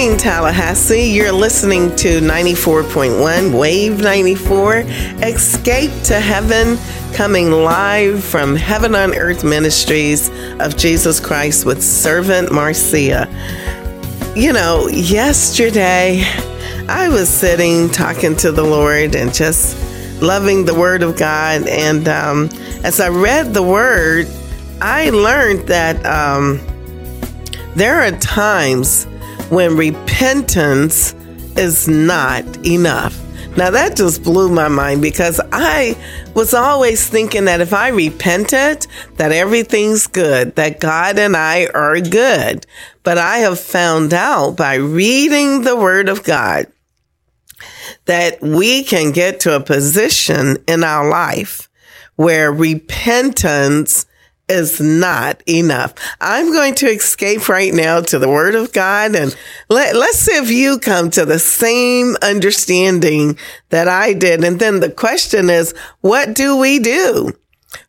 morning, Tallahassee. You're listening to 94.1 Wave 94 Escape to Heaven, coming live from Heaven on Earth Ministries of Jesus Christ with Servant Marcia. You know, yesterday I was sitting talking to the Lord and just loving the Word of God. And um, as I read the Word, I learned that um, there are times when repentance is not enough. Now that just blew my mind because I was always thinking that if I repented, that everything's good, that God and I are good. But I have found out by reading the Word of God that we can get to a position in our life where repentance is not enough. I'm going to escape right now to the word of God and let, let's see if you come to the same understanding that I did. And then the question is, what do we do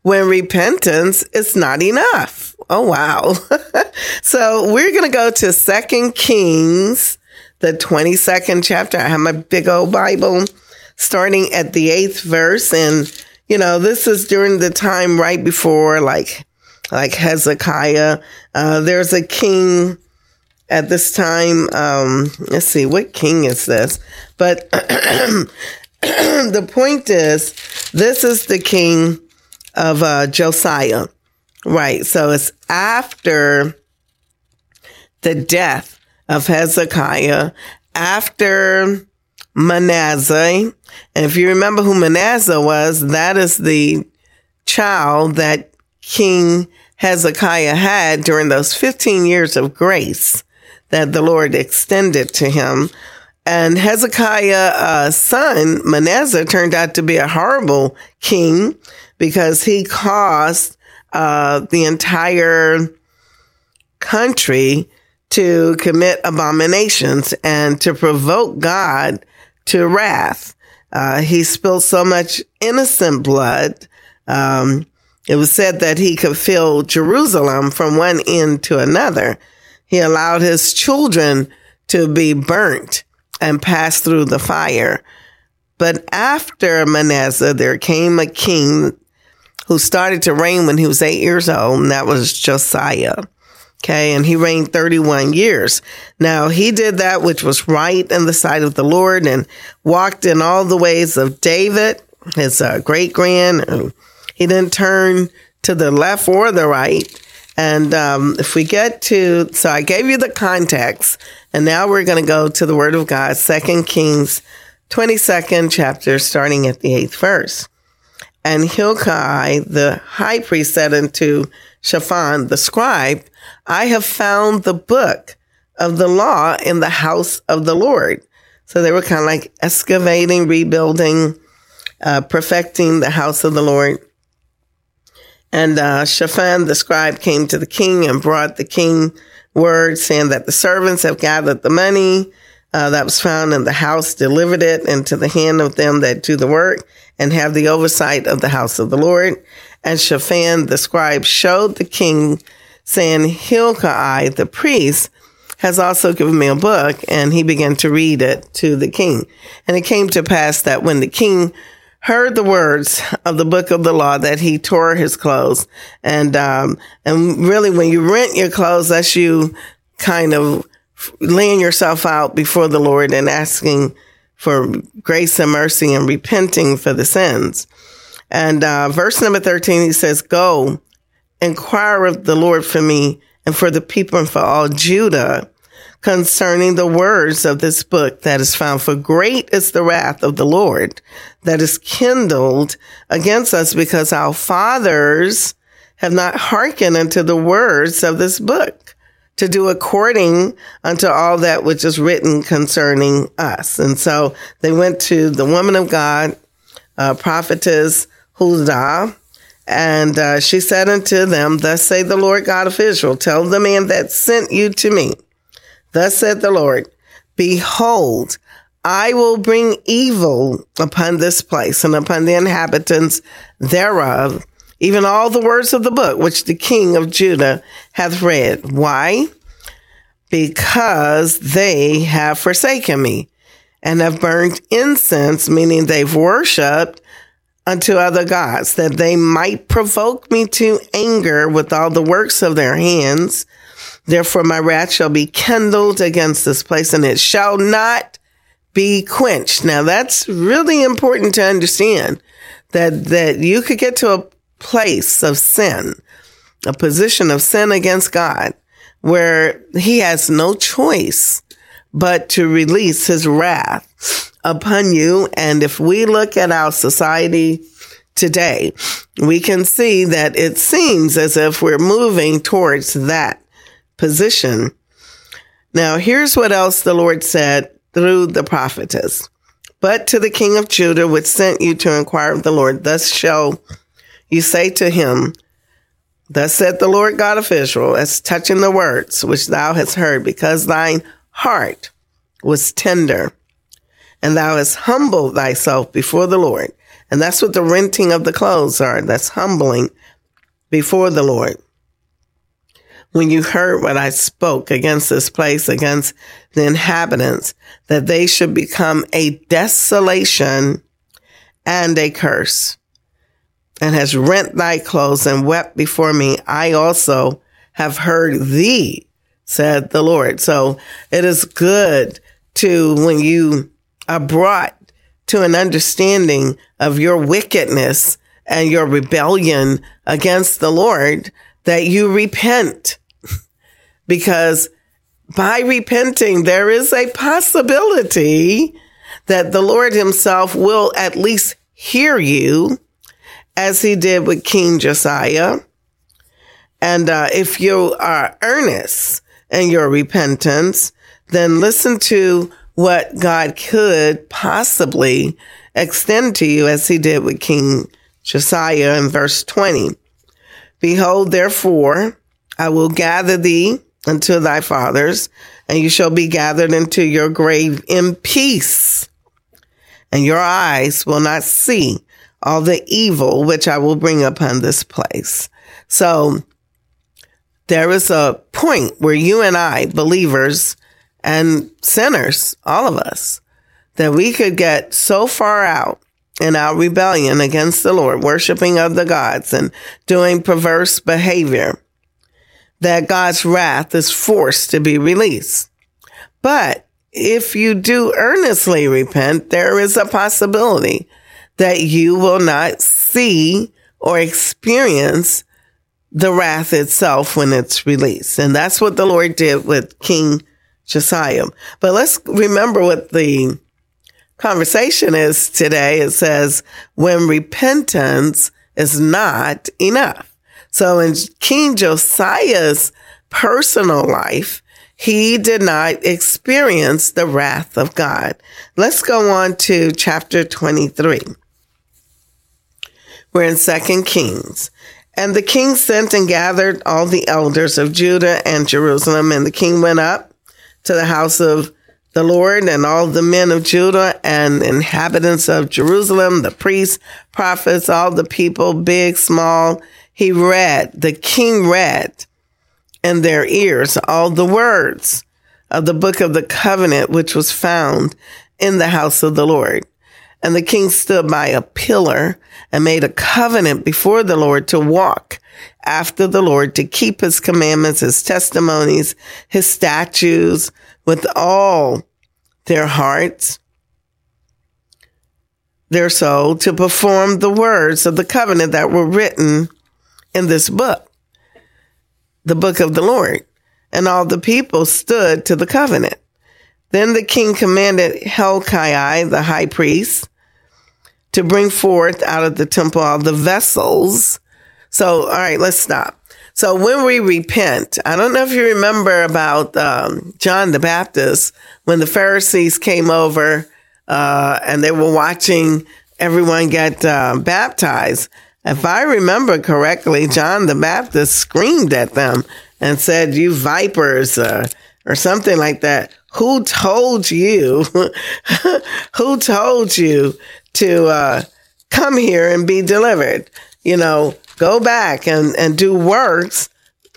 when repentance is not enough? Oh, wow. so we're going to go to second Kings, the 22nd chapter. I have my big old Bible starting at the eighth verse. And, you know, this is during the time right before like like Hezekiah. Uh, there's a king at this time. Um, let's see, what king is this? But the point is, this is the king of uh, Josiah, right? So it's after the death of Hezekiah, after Manasseh. And if you remember who Manasseh was, that is the child that King Hezekiah had during those 15 years of grace that the Lord extended to him. And Hezekiah's uh, son, Manasseh, turned out to be a horrible king because he caused uh, the entire country to commit abominations and to provoke God to wrath. Uh, he spilled so much innocent blood. Um, it was said that he could fill Jerusalem from one end to another. He allowed his children to be burnt and pass through the fire. But after Manasseh, there came a king who started to reign when he was eight years old, and that was Josiah. Okay, and he reigned 31 years. Now, he did that which was right in the sight of the Lord and walked in all the ways of David, his uh, great grand. He didn't turn to the left or the right. And um, if we get to, so I gave you the context, and now we're going to go to the Word of God, Second Kings 22nd chapter, starting at the eighth verse. And Hilkiah, the high priest, said unto Shaphan, the scribe, I have found the book of the law in the house of the Lord. So they were kind of like excavating, rebuilding, uh, perfecting the house of the Lord. And uh, Shaphan the scribe came to the king and brought the king word saying that the servants have gathered the money uh, that was found in the house, delivered it into the hand of them that do the work and have the oversight of the house of the Lord. And Shaphan the scribe showed the king, saying, Hilkiah the priest has also given me a book, and he began to read it to the king. And it came to pass that when the king heard the words of the book of the law that he tore his clothes. And um and really when you rent your clothes that's you kind of laying yourself out before the lord and asking for grace and mercy and repenting for the sins. And uh verse number 13 he says go inquire of the lord for me and for the people and for all judah concerning the words of this book that is found. For great is the wrath of the Lord that is kindled against us because our fathers have not hearkened unto the words of this book to do according unto all that which is written concerning us. And so they went to the woman of God, uh, prophetess Huldah, and uh, she said unto them, Thus say the Lord God of Israel, tell the man that sent you to me. Thus said the Lord, Behold, I will bring evil upon this place and upon the inhabitants thereof, even all the words of the book which the king of Judah hath read. Why? Because they have forsaken me and have burned incense, meaning they've worshiped unto other gods, that they might provoke me to anger with all the works of their hands. Therefore, my wrath shall be kindled against this place, and it shall not be quenched. Now, that's really important to understand that that you could get to a place of sin, a position of sin against God, where He has no choice but to release His wrath upon you. And if we look at our society today, we can see that it seems as if we're moving towards that position. Now, here's what else the Lord said through the prophetess. But to the king of Judah, which sent you to inquire of the Lord, thus shall you say to him, Thus said the Lord God of Israel, as touching the words which thou hast heard, because thine heart was tender and thou hast humbled thyself before the Lord. And that's what the renting of the clothes are. That's humbling before the Lord. When you heard what I spoke against this place, against the inhabitants, that they should become a desolation and a curse, and has rent thy clothes and wept before me, I also have heard thee, said the Lord. So it is good to, when you are brought to an understanding of your wickedness and your rebellion against the Lord, that you repent. Because by repenting, there is a possibility that the Lord himself will at least hear you as he did with King Josiah. And uh, if you are earnest in your repentance, then listen to what God could possibly extend to you as he did with King Josiah in verse 20. Behold, therefore, I will gather thee unto thy fathers, and you shall be gathered into your grave in peace. And your eyes will not see all the evil which I will bring upon this place. So there is a point where you and I, believers and sinners, all of us, that we could get so far out in our rebellion against the Lord, worshiping of the gods and doing perverse behavior, that God's wrath is forced to be released. But if you do earnestly repent, there is a possibility that you will not see or experience the wrath itself when it's released. And that's what the Lord did with King Josiah. But let's remember what the conversation is today. It says, when repentance is not enough. So in King Josiah's personal life, he did not experience the wrath of God. Let's go on to chapter 23. We're in Second Kings. And the king sent and gathered all the elders of Judah and Jerusalem, and the king went up to the house of the Lord and all the men of Judah and inhabitants of Jerusalem, the priests, prophets, all the people, big, small. He read, the king read in their ears all the words of the book of the covenant, which was found in the house of the Lord. And the king stood by a pillar and made a covenant before the Lord to walk after the Lord, to keep his commandments, his testimonies, his statutes with all their hearts, their soul, to perform the words of the covenant that were written in this book, the book of the Lord. and all the people stood to the covenant. Then the king commanded Hilkiah, the high priest, to bring forth out of the temple all the vessels. So, all right, let's stop. So when we repent, I don't know if you remember about um, John the Baptist when the Pharisees came over uh, and they were watching everyone get uh, baptized. If I remember correctly, John the Baptist screamed at them and said, "You vipers," uh, or something like that. Who told you? who told you to uh, come here and be delivered? You know, go back and, and do works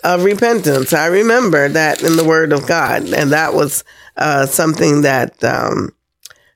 of repentance. I remember that in the Word of God, and that was uh, something that um,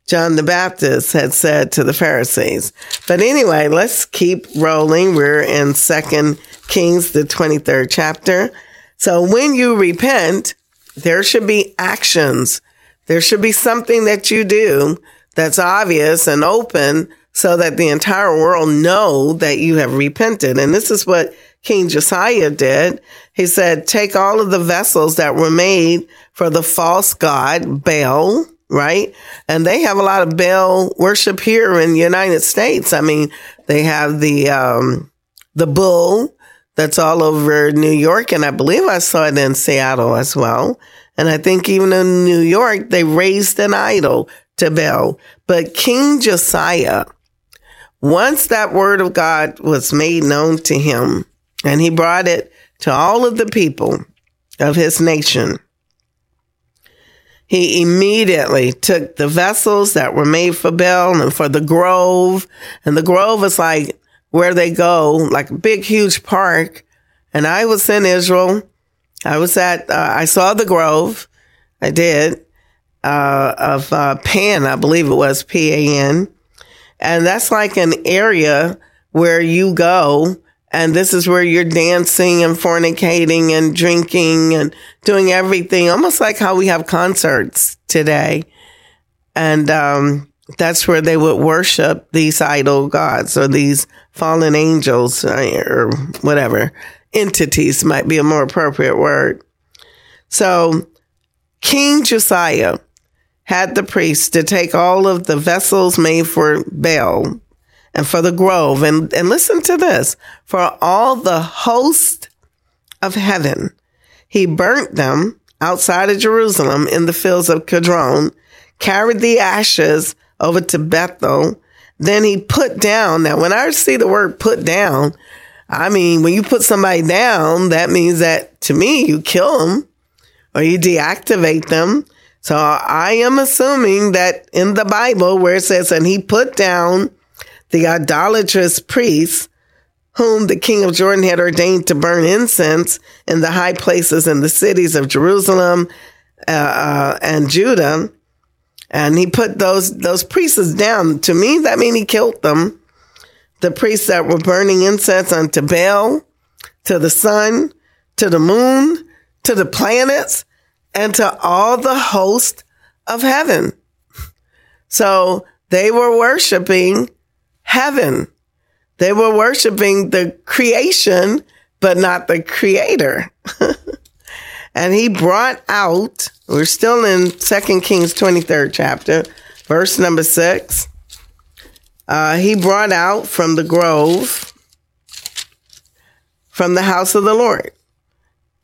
John the Baptist had said to the Pharisees. But anyway, let's keep rolling. We're in Second Kings, the twenty third chapter. So when you repent, there should be actions. There should be something that you do that's obvious and open so that the entire world know that you have repented. And this is what King Josiah did. He said, take all of the vessels that were made for the false god Baal, right? And they have a lot of Baal worship here in the United States. I mean, they have the, um, the bull that's all over New York. And I believe I saw it in Seattle as well. And I think even in New York, they raised an idol to Baal. But King Josiah, once that word of God was made known to him and he brought it to all of the people of his nation, he immediately took the vessels that were made for Baal and for the grove. And the grove is like where they go, like a big, huge park. And I was in Israel. I was at, uh, I saw the grove. I did, uh, of, uh, Pan, I believe it was P-A-N. And that's like an area where you go and this is where you're dancing and fornicating and drinking and doing everything, almost like how we have concerts today. And, um, that's where they would worship these idol gods or these fallen angels uh, or whatever entities might be a more appropriate word. So King Josiah had the priests to take all of the vessels made for Baal and for the grove. And, and listen to this for all the host of heaven, he burnt them outside of Jerusalem in the fields of Kedron, carried the ashes over to Bethel. Then he put down. Now, when I see the word put down, I mean, when you put somebody down, that means that to me, you kill them or you deactivate them. So I am assuming that in the Bible where it says, and he put down the idolatrous priests whom the king of Jordan had ordained to burn incense in the high places in the cities of Jerusalem uh, uh, and Judah. And he put those, those priests down. To me, that means he killed them. The priests that were burning incense unto Baal, to the sun, to the moon, to the planets, and to all the host of heaven. So they were worshiping heaven. They were worshiping the creation, but not the creator. and he brought out, we're still in Second Kings 23rd chapter, verse number six. Uh, he brought out from the grove, from the house of the Lord,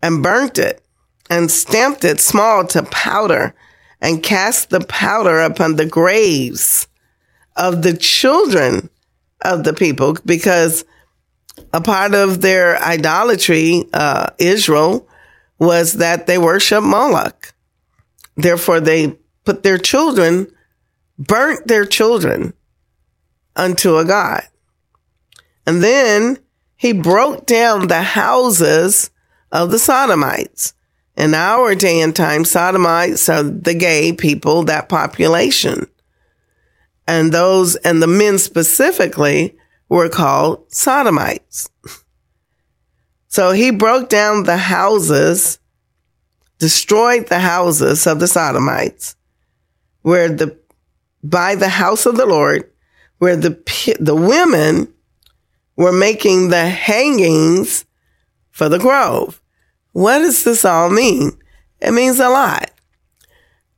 and burnt it, and stamped it small to powder, and cast the powder upon the graves of the children of the people, because a part of their idolatry, uh, Israel, was that they worship Moloch. Therefore, they put their children, burnt their children unto a God. And then he broke down the houses of the Sodomites. In our day and time, Sodomites are the gay people, that population. And those, and the men specifically were called Sodomites. So he broke down the houses, destroyed the houses of the Sodomites, where the, by the house of the Lord, where the, the women were making the hangings for the grove. What does this all mean? It means a lot.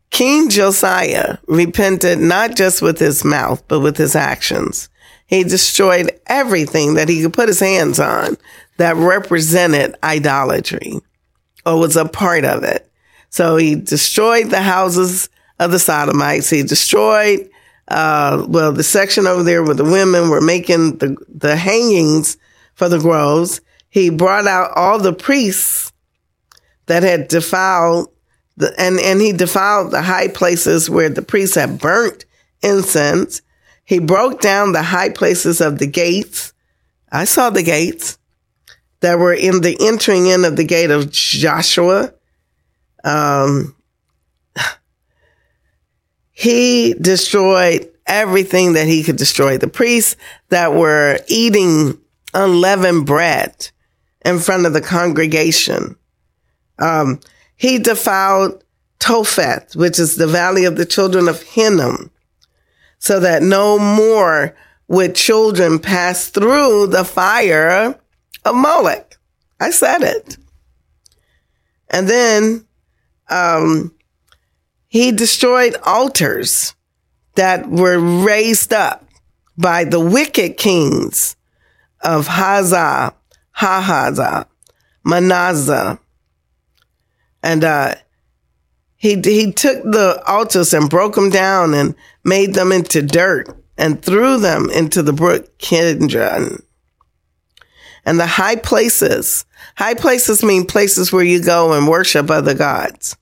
King Josiah repented not just with his mouth, but with his actions. He destroyed everything that he could put his hands on that represented idolatry or was a part of it. So he destroyed the houses of the Sodomites. He destroyed, uh, well, the section over there where the women were making the, the hangings for the groves. He brought out all the priests that had defiled the, and, and he defiled the high places where the priests had burnt incense. He broke down the high places of the gates. I saw the gates that were in the entering in of the gate of Joshua. Um, he destroyed everything that he could destroy. The priests that were eating unleavened bread in front of the congregation. Um, he defiled Topheth, which is the valley of the children of Hinnom, so that no more would children pass through the fire of Molech. I said it. And then um, he destroyed altars that were raised up by the wicked kings of Hazah, Hahaza, Manasseh. And uh, he, he took the altars and broke them down and made them into dirt and threw them into the brook Kidron. And the high places, high places mean places where you go and worship other gods.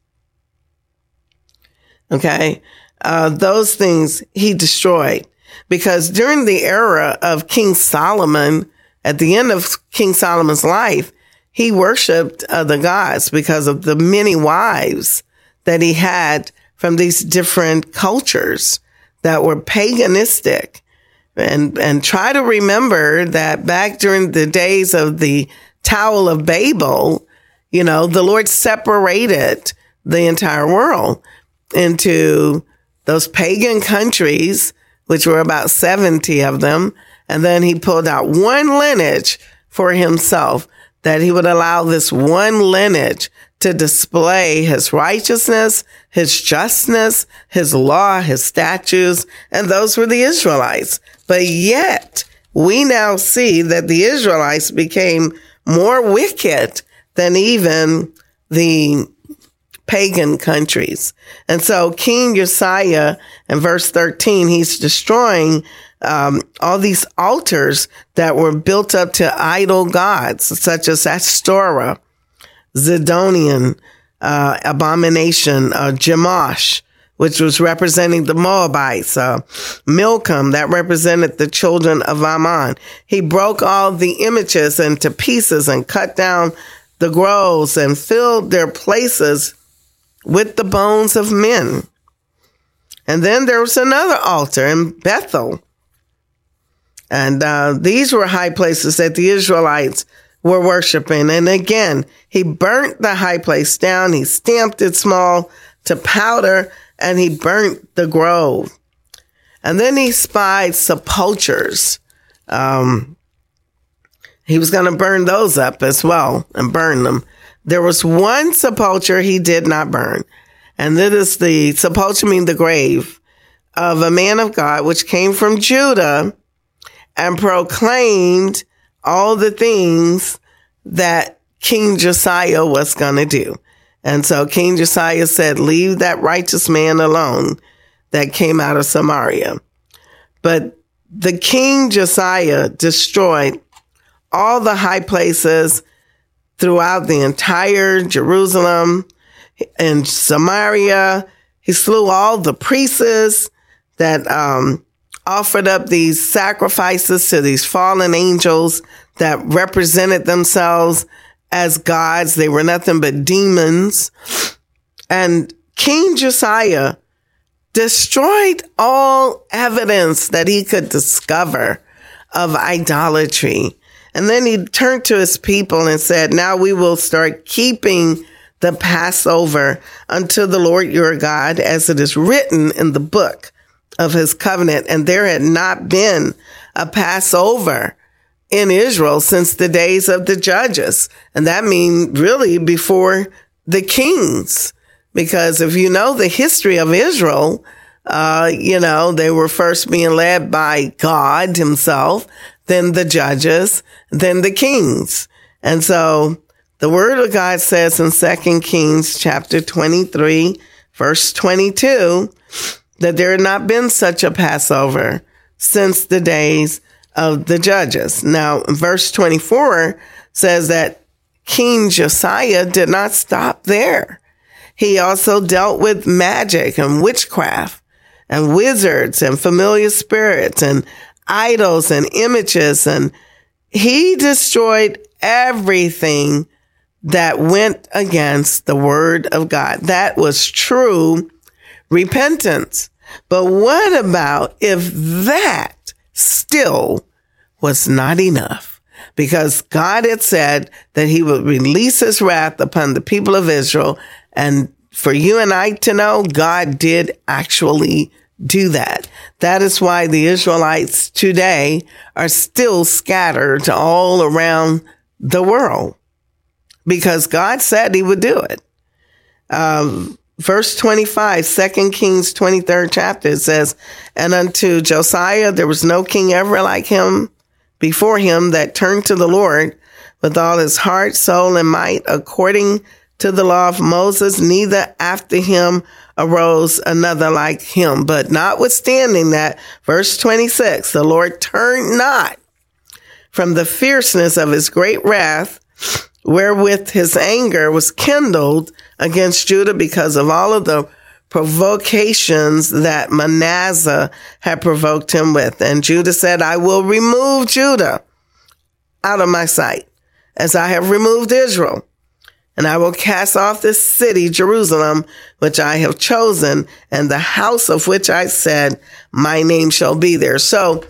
Okay. Uh, those things he destroyed because during the era of King Solomon, at the end of King Solomon's life, he worshiped uh, the gods because of the many wives that he had from these different cultures that were paganistic. And, and try to remember that back during the days of the Tower of Babel, you know, the Lord separated the entire world into those pagan countries, which were about 70 of them. And then he pulled out one lineage for himself that he would allow this one lineage to display his righteousness, his justness, his law, his statutes, and those were the Israelites. But yet we now see that the Israelites became more wicked than even the pagan countries. And so King Josiah in verse 13, he's destroying um, all these altars that were built up to idol gods, such as Astorah, Zidonian, uh, abomination, uh, Jemash, which was representing the Moabites, uh, Milcom, that represented the children of Ammon. He broke all the images into pieces and cut down the groves and filled their places with the bones of men. And then there was another altar in Bethel. And uh, these were high places that the Israelites were worshiping. And again, he burnt the high place down. He stamped it small to powder and he burnt the grove. And then he spied sepulchres. Um, he was going to burn those up as well and burn them. There was one sepulcher he did not burn. And that is the sepulcher mean the grave of a man of God, which came from Judah and proclaimed all the things that King Josiah was going to do. And so King Josiah said, leave that righteous man alone that came out of Samaria. But the King Josiah destroyed all the high places throughout the entire Jerusalem and Samaria. He slew all the priests that um, offered up these sacrifices to these fallen angels that represented themselves as gods. They were nothing but demons. And King Josiah destroyed all evidence that he could discover of idolatry. And then he turned to his people and said, now we will start keeping the Passover unto the Lord your God as it is written in the book of his covenant. And there had not been a Passover in Israel since the days of the judges. And that means really before the kings. Because if you know the history of Israel, uh, you know, they were first being led by God himself, then the judges, then the kings. And so the word of God says in Second Kings chapter 23, verse 22, that there had not been such a Passover since the days of the judges. Now, verse 24 says that King Josiah did not stop there. He also dealt with magic and witchcraft and wizards and familiar spirits and idols and images. And he destroyed everything that went against the word of God. That was true repentance. But what about if that still was not enough? Because God had said that he would release his wrath upon the people of Israel. And for you and I to know, God did actually do that. That is why the Israelites today are still scattered all around the world because God said he would do it. Um, verse 25, 2 Kings 23rd chapter, it says, And unto Josiah there was no king ever like him before him that turned to the Lord with all his heart, soul, and might, according to the law of Moses, neither after him arose another like him. But notwithstanding that, verse 26, the Lord turned not from the fierceness of his great wrath, wherewith his anger was kindled against Judah because of all of the provocations that Manasseh had provoked him with. And Judah said, I will remove Judah out of my sight as I have removed Israel. And I will cast off this city, Jerusalem, which I have chosen, and the house of which I said, my name shall be there. So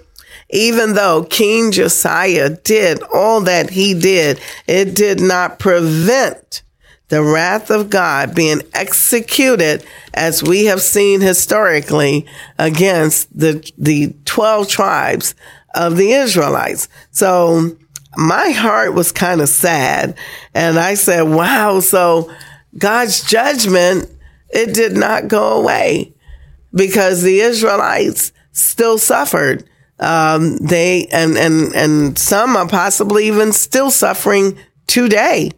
even though King Josiah did all that he did, it did not prevent the wrath of God being executed as we have seen historically against the, the 12 tribes of the Israelites. So my heart was kind of sad. And I said, wow, so God's judgment, it did not go away because the Israelites still suffered. Um, they, and, and, and some are possibly even still suffering today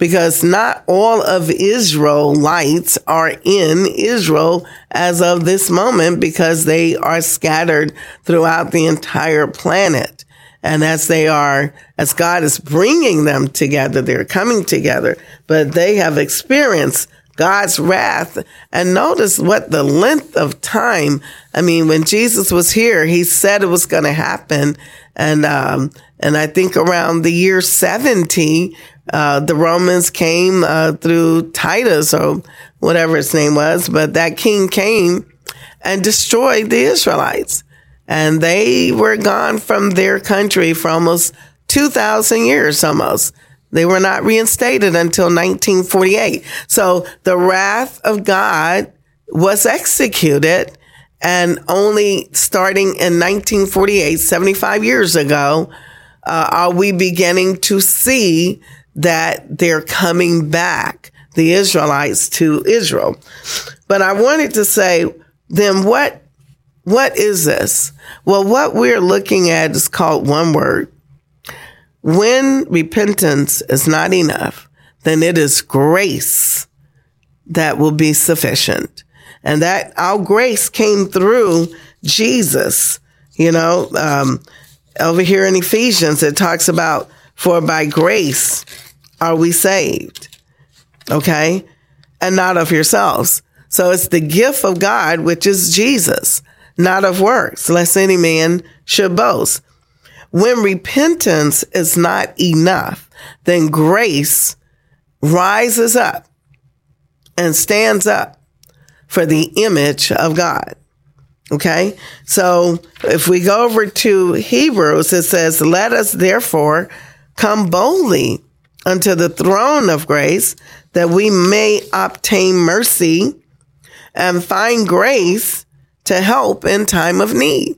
because not all of Israelites are in Israel as of this moment because they are scattered throughout the entire planet. And as they are, as God is bringing them together, they're coming together, but they have experienced God's wrath. And notice what the length of time. I mean, when Jesus was here, he said it was going to happen. And, um, and I think around the year 70, uh, the Romans came, uh, through Titus or whatever his name was, but that king came and destroyed the Israelites and they were gone from their country for almost 2,000 years almost. They were not reinstated until 1948. So the wrath of God was executed and only starting in 1948, 75 years ago, uh, are we beginning to see that they're coming back, the Israelites to Israel. But I wanted to say, then what what is this? Well, what we're looking at is called one word. When repentance is not enough, then it is grace that will be sufficient. And that our grace came through Jesus. You know, um, over here in Ephesians, it talks about, for by grace are we saved. Okay. And not of yourselves. So it's the gift of God, which is Jesus not of works, lest any man should boast. When repentance is not enough, then grace rises up and stands up for the image of God. Okay. So if we go over to Hebrews, it says, let us therefore come boldly unto the throne of grace that we may obtain mercy and find grace to help in time of need.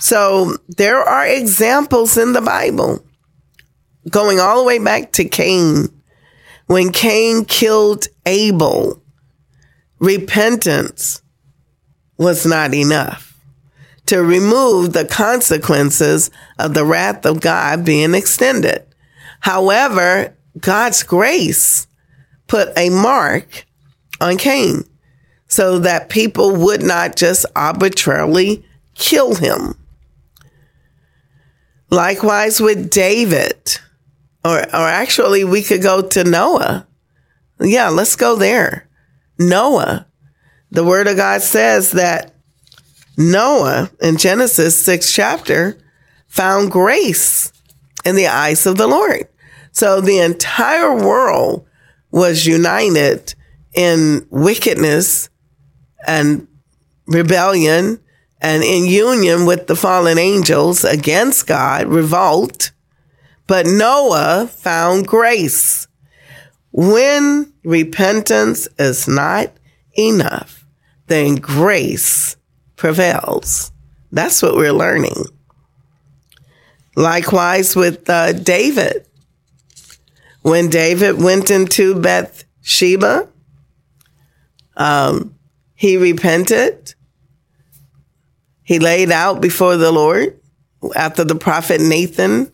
So there are examples in the Bible going all the way back to Cain. When Cain killed Abel, repentance was not enough to remove the consequences of the wrath of God being extended. However, God's grace put a mark on Cain so that people would not just arbitrarily kill him. Likewise with David, or, or actually, we could go to Noah. Yeah, let's go there. Noah. The word of God says that Noah in Genesis 6 chapter found grace in the eyes of the Lord. So the entire world was united in wickedness and rebellion and in union with the fallen angels against God, revolt. But Noah found grace. When repentance is not enough, then grace prevails. That's what we're learning. Likewise with uh, David. When David went into Bathsheba, um, he repented. He laid out before the Lord after the prophet Nathan.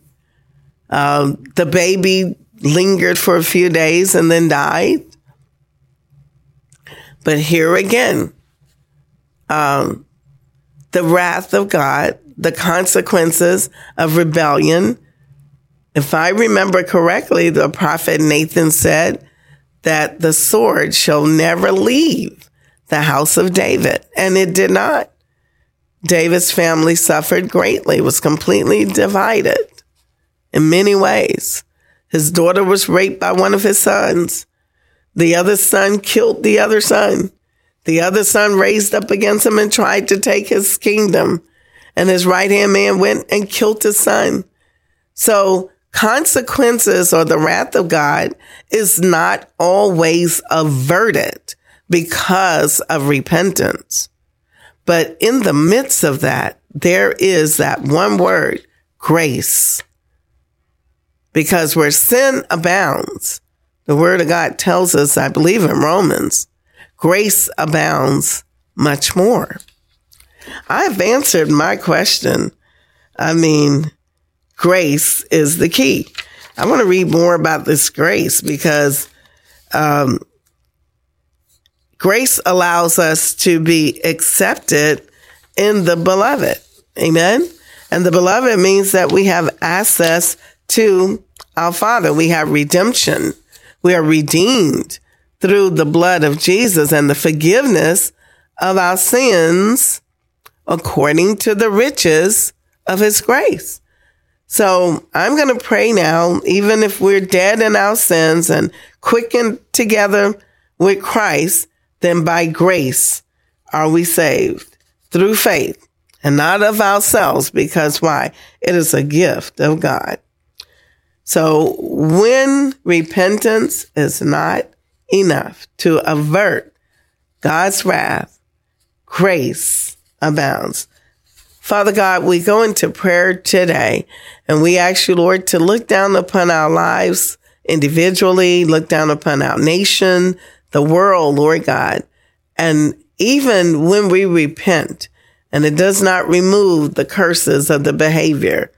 Um, the baby lingered for a few days and then died. But here again, um, the wrath of God, the consequences of rebellion. If I remember correctly, the prophet Nathan said that the sword shall never leave the house of David. And it did not. David's family suffered greatly, was completely divided in many ways. His daughter was raped by one of his sons. The other son killed the other son. The other son raised up against him and tried to take his kingdom. And his right hand man went and killed his son. So consequences or the wrath of God is not always averted because of repentance. But in the midst of that, there is that one word, grace. Because where sin abounds, the word of God tells us, I believe in Romans, grace abounds much more. I've answered my question. I mean, grace is the key. I want to read more about this grace because um, grace allows us to be accepted in the beloved. Amen. And the beloved means that we have access to our Father. We have redemption. We are redeemed through the blood of Jesus and the forgiveness of our sins according to the riches of his grace. So I'm going to pray now, even if we're dead in our sins and quickened together with Christ, then by grace are we saved through faith and not of ourselves because why? It is a gift of God. So when repentance is not enough to avert God's wrath, grace abounds. Father God, we go into prayer today and we ask you, Lord, to look down upon our lives individually, look down upon our nation, the world, Lord God. And even when we repent and it does not remove the curses of the behavior,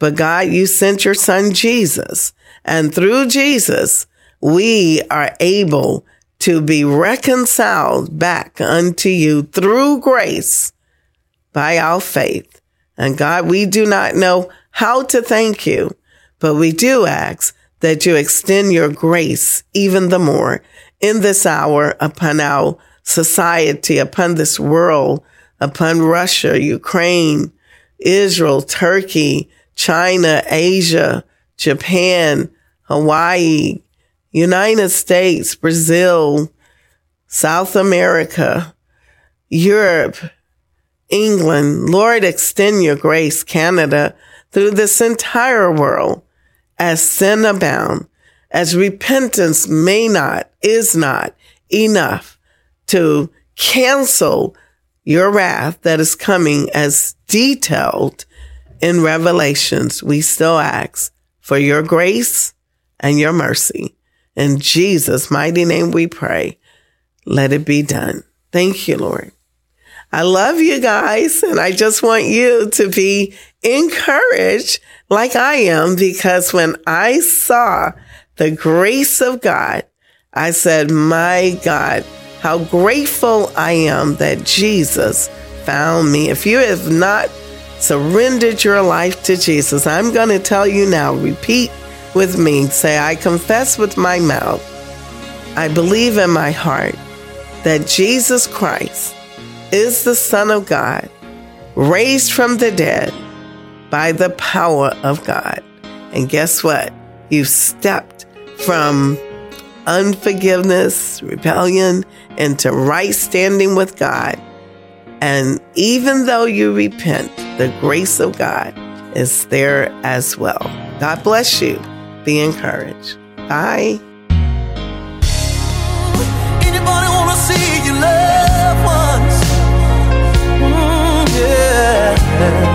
but God, you sent your son Jesus and through Jesus, we are able to be reconciled back unto you through grace by our faith. And God, we do not know how to thank you, but we do ask that you extend your grace even the more in this hour upon our society, upon this world, upon Russia, Ukraine, Israel, Turkey, China, Asia, Japan, Hawaii, United States, Brazil, South America, Europe, England. Lord, extend your grace, Canada, through this entire world as sin abound, as repentance may not, is not enough to cancel your wrath that is coming as detailed in Revelations. We still ask for your grace and your mercy. In Jesus' mighty name we pray. let it be done. Thank you, Lord. I love you guys, and I just want you to be encouraged like I am because when I saw the grace of God, I said, My God, how grateful I am that Jesus found me. If you have not surrendered your life to Jesus, I'm going to tell you now, repeat with me. Say, I confess with my mouth, I believe in my heart that Jesus Christ is the Son of God, raised from the dead by the power of God. And guess what? You've stepped from unforgiveness, rebellion, into right standing with God. And even though you repent, the grace of God is there as well. God bless you. Be encouraged. Bye. head